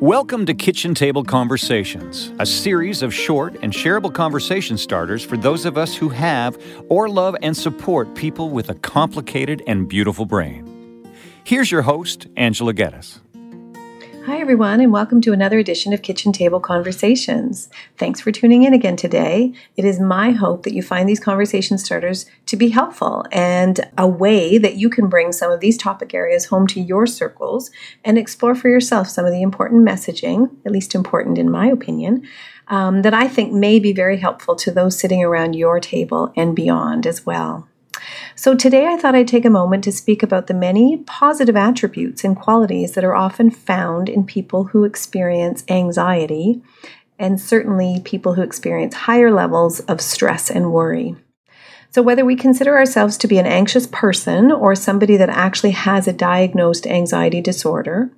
Welcome to Kitchen Table Conversations, a series of short and shareable conversation starters for those of us who have or love and support people with a complicated and beautiful brain. Here's your host, Angela Geddes. Hi, everyone, and welcome to another edition of Kitchen Table Conversations. Thanks for tuning in again today. It is my hope that you find these conversation starters to be helpful and a way that you can bring some of these topic areas home to your circles and explore for yourself some of the important messaging, at least important in my opinion, um, that I think may be very helpful to those sitting around your table and beyond as well. So, today I thought I'd take a moment to speak about the many positive attributes and qualities that are often found in people who experience anxiety, and certainly people who experience higher levels of stress and worry. So, whether we consider ourselves to be an anxious person or somebody that actually has a diagnosed anxiety disorder,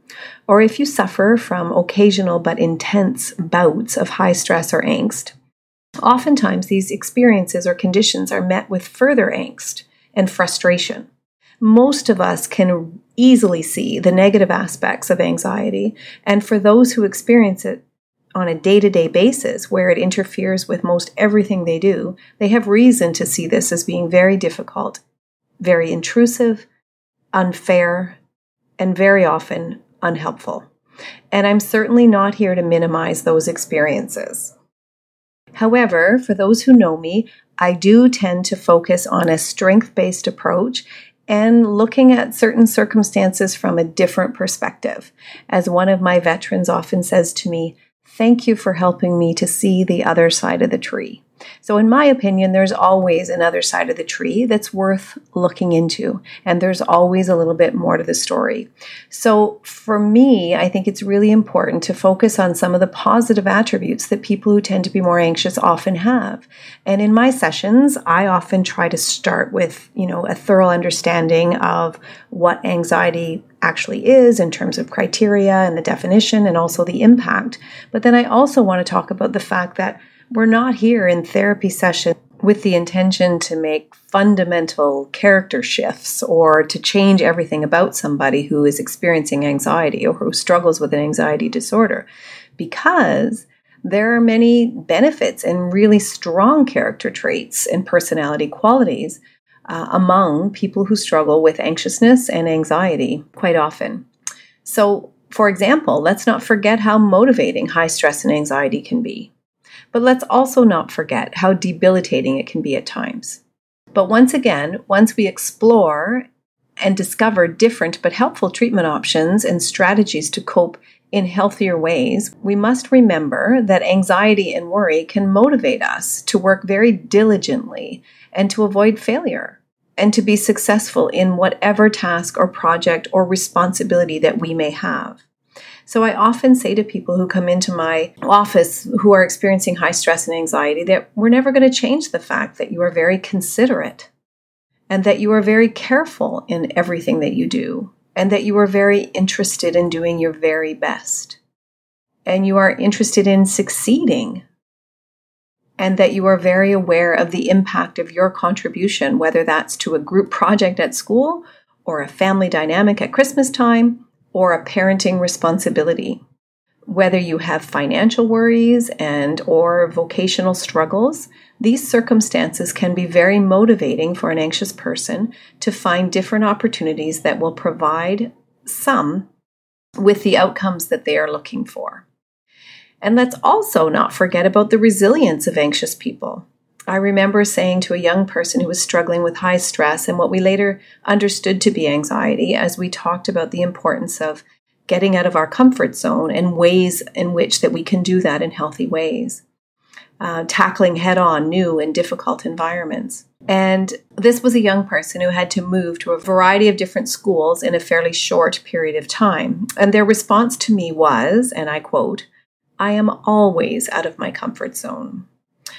or if you suffer from occasional but intense bouts of high stress or angst, Oftentimes, these experiences or conditions are met with further angst and frustration. Most of us can easily see the negative aspects of anxiety, and for those who experience it on a day to day basis, where it interferes with most everything they do, they have reason to see this as being very difficult, very intrusive, unfair, and very often unhelpful. And I'm certainly not here to minimize those experiences. However, for those who know me, I do tend to focus on a strength based approach and looking at certain circumstances from a different perspective. As one of my veterans often says to me, Thank you for helping me to see the other side of the tree. So, in my opinion, there's always another side of the tree that's worth looking into, and there's always a little bit more to the story. So, for me, I think it's really important to focus on some of the positive attributes that people who tend to be more anxious often have. And in my sessions, I often try to start with, you know, a thorough understanding of what anxiety actually is in terms of criteria and the definition and also the impact. But then I also want to talk about the fact that we're not here in therapy session with the intention to make fundamental character shifts or to change everything about somebody who is experiencing anxiety or who struggles with an anxiety disorder because there are many benefits and really strong character traits and personality qualities uh, among people who struggle with anxiousness and anxiety quite often. So, for example, let's not forget how motivating high stress and anxiety can be. But let's also not forget how debilitating it can be at times. But once again, once we explore and discover different but helpful treatment options and strategies to cope in healthier ways, we must remember that anxiety and worry can motivate us to work very diligently and to avoid failure and to be successful in whatever task or project or responsibility that we may have. So I often say to people who come into my office who are experiencing high stress and anxiety that we're never going to change the fact that you are very considerate and that you are very careful in everything that you do and that you are very interested in doing your very best. And you are interested in succeeding. And that you are very aware of the impact of your contribution, whether that's to a group project at school or a family dynamic at Christmas time or a parenting responsibility. Whether you have financial worries and or vocational struggles, these circumstances can be very motivating for an anxious person to find different opportunities that will provide some with the outcomes that they are looking for. And let's also not forget about the resilience of anxious people. I remember saying to a young person who was struggling with high stress and what we later understood to be anxiety as we talked about the importance of getting out of our comfort zone and ways in which that we can do that in healthy ways. Uh, tackling head on new and difficult environments. And this was a young person who had to move to a variety of different schools in a fairly short period of time. And their response to me was, and I quote, I am always out of my comfort zone.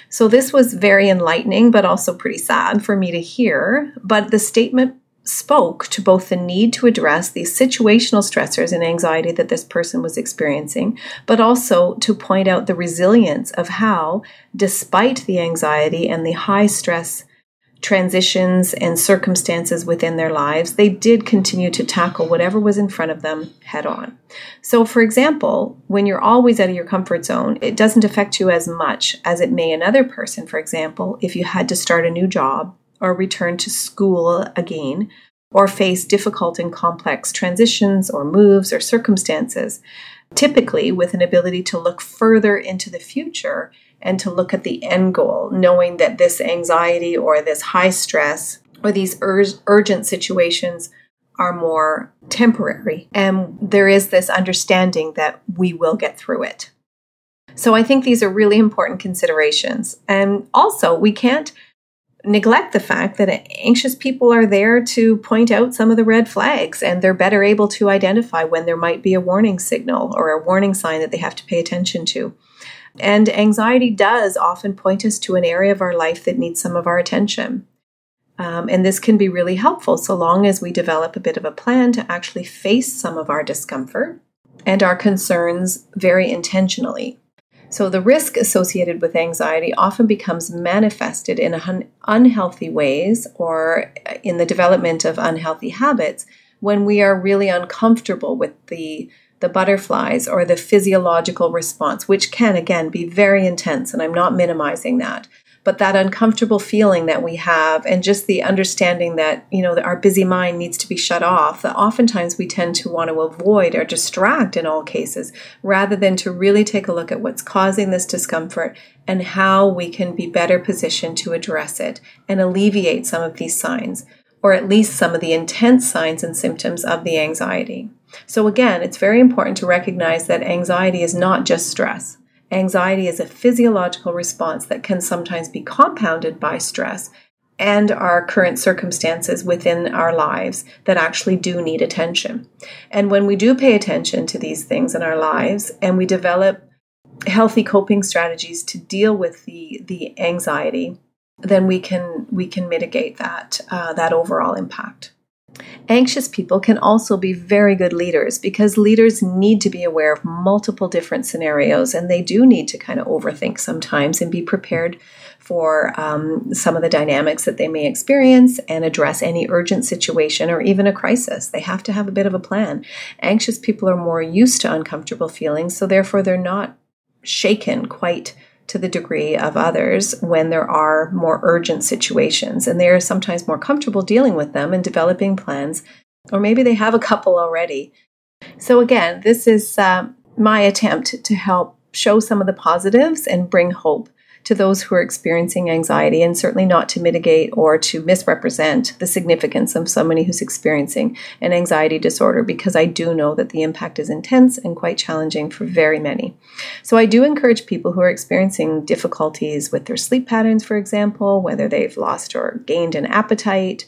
So this was very enlightening, but also pretty sad for me to hear. But the statement spoke to both the need to address these situational stressors and anxiety that this person was experiencing, but also to point out the resilience of how, despite the anxiety and the high stress transitions and circumstances within their lives, they did continue to tackle whatever was in front of them head on. So, for example, when you're always out of your comfort zone, it doesn't affect you as much as it may another person, for example, if you had to start a new job or return to school again or face difficult and complex transitions or moves or circumstances, typically with an ability to look further into the future and to look at the end goal, knowing that this anxiety or this high stress or these ur- urgent situations are more temporary. And there is this understanding that we will get through it. So I think these are really important considerations. And also, we can't neglect the fact that anxious people are there to point out some of the red flags and they're better able to identify when there might be a warning signal or a warning sign that they have to pay attention to. And anxiety does often point us to an area of our life that needs some of our attention. Um, and this can be really helpful so long as we develop a bit of a plan to actually face some of our discomfort and our concerns very intentionally. So, the risk associated with anxiety often becomes manifested in un- unhealthy ways or in the development of unhealthy habits when we are really uncomfortable with the the butterflies or the physiological response, which can again be very intense, and I'm not minimizing that. But that uncomfortable feeling that we have, and just the understanding that, you know, that our busy mind needs to be shut off, that oftentimes we tend to want to avoid or distract in all cases, rather than to really take a look at what's causing this discomfort and how we can be better positioned to address it and alleviate some of these signs, or at least some of the intense signs and symptoms of the anxiety. So, again, it's very important to recognize that anxiety is not just stress. Anxiety is a physiological response that can sometimes be compounded by stress and our current circumstances within our lives that actually do need attention. And when we do pay attention to these things in our lives and we develop healthy coping strategies to deal with the, the anxiety, then we can we can mitigate that uh, that overall impact. Anxious people can also be very good leaders because leaders need to be aware of multiple different scenarios and they do need to kind of overthink sometimes and be prepared for um, some of the dynamics that they may experience and address any urgent situation or even a crisis. They have to have a bit of a plan. Anxious people are more used to uncomfortable feelings, so therefore they're not shaken quite to the degree of others when there are more urgent situations. And they are sometimes more comfortable dealing with them and developing plans, or maybe they have a couple already. So, again, this is uh, my attempt to help show some of the positives and bring hope to those who are experiencing anxiety, and certainly not to mitigate or to misrepresent the significance of somebody who's experiencing an anxiety disorder, because I do know that the impact is intense and quite challenging for very many. So, I do encourage people who are experiencing difficulties with their sleep patterns, for example, whether they've lost or gained an appetite.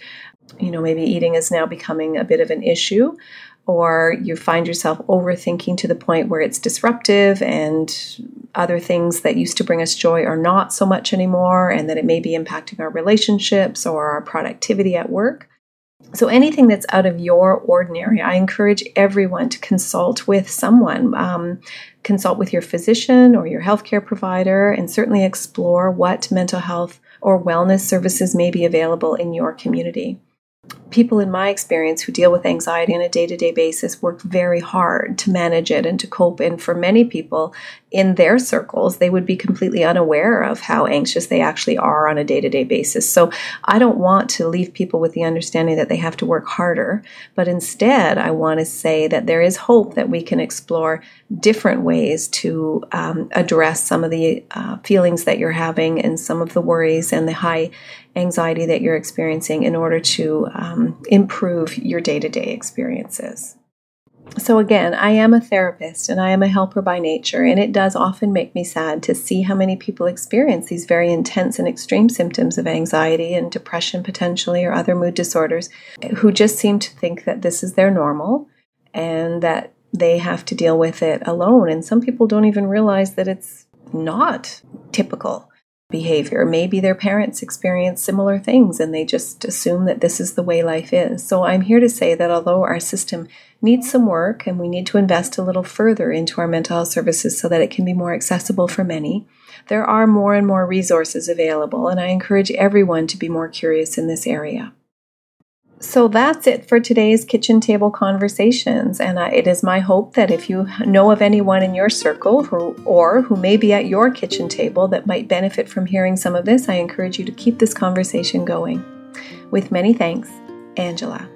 You know, maybe eating is now becoming a bit of an issue or you find yourself overthinking to the point where it's disruptive and other things that used to bring us joy are not so much anymore, and that it may be impacting our relationships or our productivity at work. So, anything that's out of your ordinary, I encourage everyone to consult with someone. Um, consult with your physician or your healthcare provider, and certainly explore what mental health or wellness services may be available in your community people in my experience who deal with anxiety on a day to day basis work very hard to manage it and to cope. And for many people in their circles, they would be completely unaware of how anxious they actually are on a day to day basis. So I don't want to leave people with the understanding that they have to work harder, but instead, I want to say that there is hope that we can explore different ways to um, address some of the uh, feelings that you're having and some of the worries and the high anxiety that you're experiencing in order to um, improve your day to day experiences. So, again, I am a therapist and I am a helper by nature, and it does often make me sad to see how many people experience these very intense and extreme symptoms of anxiety and depression, potentially, or other mood disorders, who just seem to think that this is their normal and that they have to deal with it alone. And some people don't even realize that it's not typical behavior. Maybe their parents experience similar things and they just assume that this is the way life is. So I'm here to say that although our system needs some work and we need to invest a little further into our mental health services so that it can be more accessible for many, there are more and more resources available, and I encourage everyone to be more curious in this area. So that's it for today's kitchen table conversations. And it is my hope that if you know of anyone in your circle who, or who may be at your kitchen table that might benefit from hearing some of this, I encourage you to keep this conversation going. With many thanks, Angela.